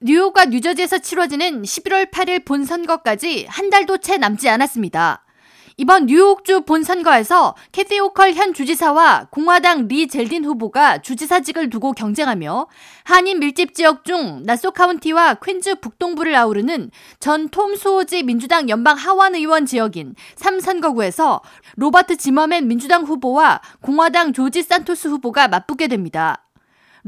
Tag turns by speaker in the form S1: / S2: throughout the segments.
S1: 뉴욕과 뉴저지에서 치러지는 11월 8일 본선거까지 한 달도 채 남지 않았습니다. 이번 뉴욕주 본선거에서 캐티 호컬 현 주지사와 공화당 리 젤딘 후보가 주지사직을 두고 경쟁하며 한인 밀집 지역 중 나소 카운티와 퀸즈 북동부를 아우르는 전 톰 수호지 민주당 연방 하원 의원 지역인 3선거구에서 로버트 지머맨 민주당 후보와 공화당 조지 산토스 후보가 맞붙게 됩니다.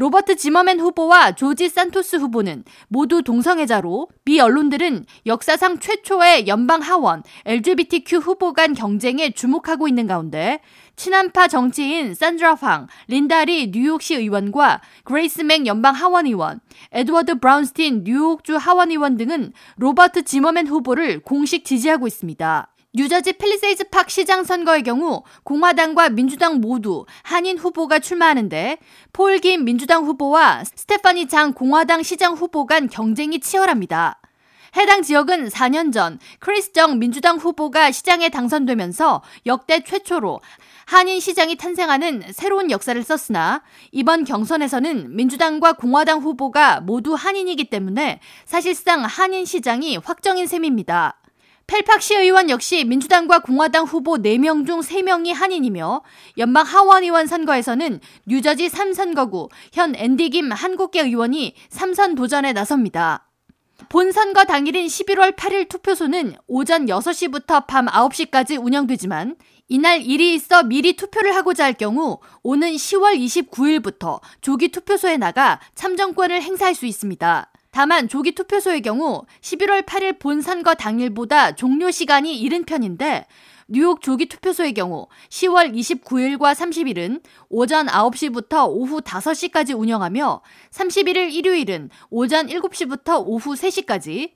S1: 로버트 지머맨 후보와 조지 산토스 후보는 모두 동성애자로 미 언론들은 역사상 최초의 연방 하원 LGBTQ 후보 간 경쟁에 주목하고 있는 가운데 친한파 정치인 산드라 황, 린다 리 뉴욕시 의원과 그레이스 맹 연방 하원 의원, 에드워드 브라운스틴 뉴욕주 하원 의원 등은 로버트 지머맨 후보를 공식 지지하고 있습니다. 뉴저지 펠리세이즈 팍 시장 선거의 경우 공화당과 민주당 모두 한인 후보가 출마하는데 폴 김 민주당 후보와 스테파니 장 공화당 시장 후보 간 경쟁이 치열합니다. 해당 지역은 4년 전 크리스 정 민주당 후보가 시장에 당선되면서 역대 최초로 한인 시장이 탄생하는 새로운 역사를 썼으나 이번 경선에서는 민주당과 공화당 후보가 모두 한인이기 때문에 사실상 한인 시장이 확정인 셈입니다. 펠팍시 의원 역시 민주당과 공화당 후보 4명 중 3명이 한인이며 연방 하원 의원 선거에서는 뉴저지 3선거구 현 앤디 김 한국계 의원이 3선 도전에 나섭니다. 본선거 당일인 11월 8일 투표소는 오전 6시부터 밤 9시까지 운영되지만 이날 일이 있어 미리 투표를 하고자 할 경우 오는 10월 29일부터 조기 투표소에 나가 참정권을 행사할 수 있습니다. 다만 조기 투표소의 경우 11월 8일 본선거 당일보다 종료 시간이 이른 편인데 뉴욕 조기 투표소의 경우 10월 29일과 30일은 오전 9시부터 오후 5시까지 운영하며 31일 일요일은 오전 7시부터 오후 3시까지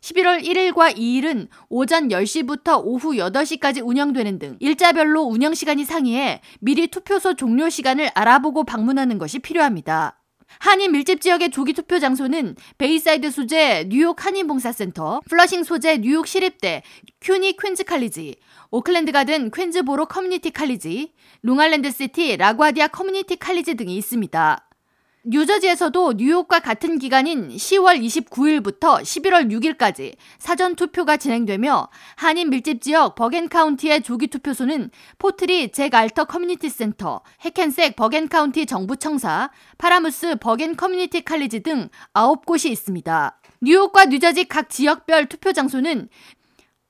S1: 11월 1일과 2일은 오전 10시부터 오후 8시까지 운영되는 등 일자별로 운영 시간이 상이해 미리 투표소 종료 시간을 알아보고 방문하는 것이 필요합니다. 한인 밀집 지역의 조기 투표 장소는 베이사이드 소재 뉴욕 한인봉사센터, 플러싱 소재 뉴욕 시립대 CUNY 퀸즈 칼리지, 오클랜드 가든 퀸즈보로 커뮤니티 칼리지, 롱아일랜드 시티 라과디아 커뮤니티 칼리지 등이 있습니다. 뉴저지에서도 뉴욕과 같은 기간인 10월 29일부터 11월 6일까지 사전 투표가 진행되며 한인 밀집 지역 버겐 카운티의 조기 투표소는 포트리 잭 알터 커뮤니티 센터, 해켄색 버겐 카운티 정부 청사, 파라무스 버겐 커뮤니티 칼리지 등 9곳이 있습니다. 뉴욕과 뉴저지 각 지역별 투표 장소는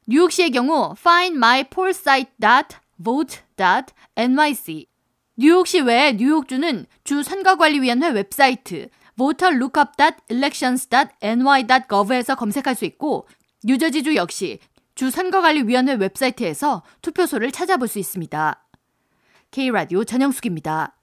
S1: 뉴욕시의 경우 findmypolsite.vote.nyc 뉴욕시 외에 뉴욕주는 주 선거관리위원회 웹사이트 voterlookup.elections.ny.gov에서 검색할 수 있고 뉴저지주 역시 주 선거관리위원회 웹사이트에서 투표소를 찾아볼 수 있습니다. K라디오 전영숙입니다.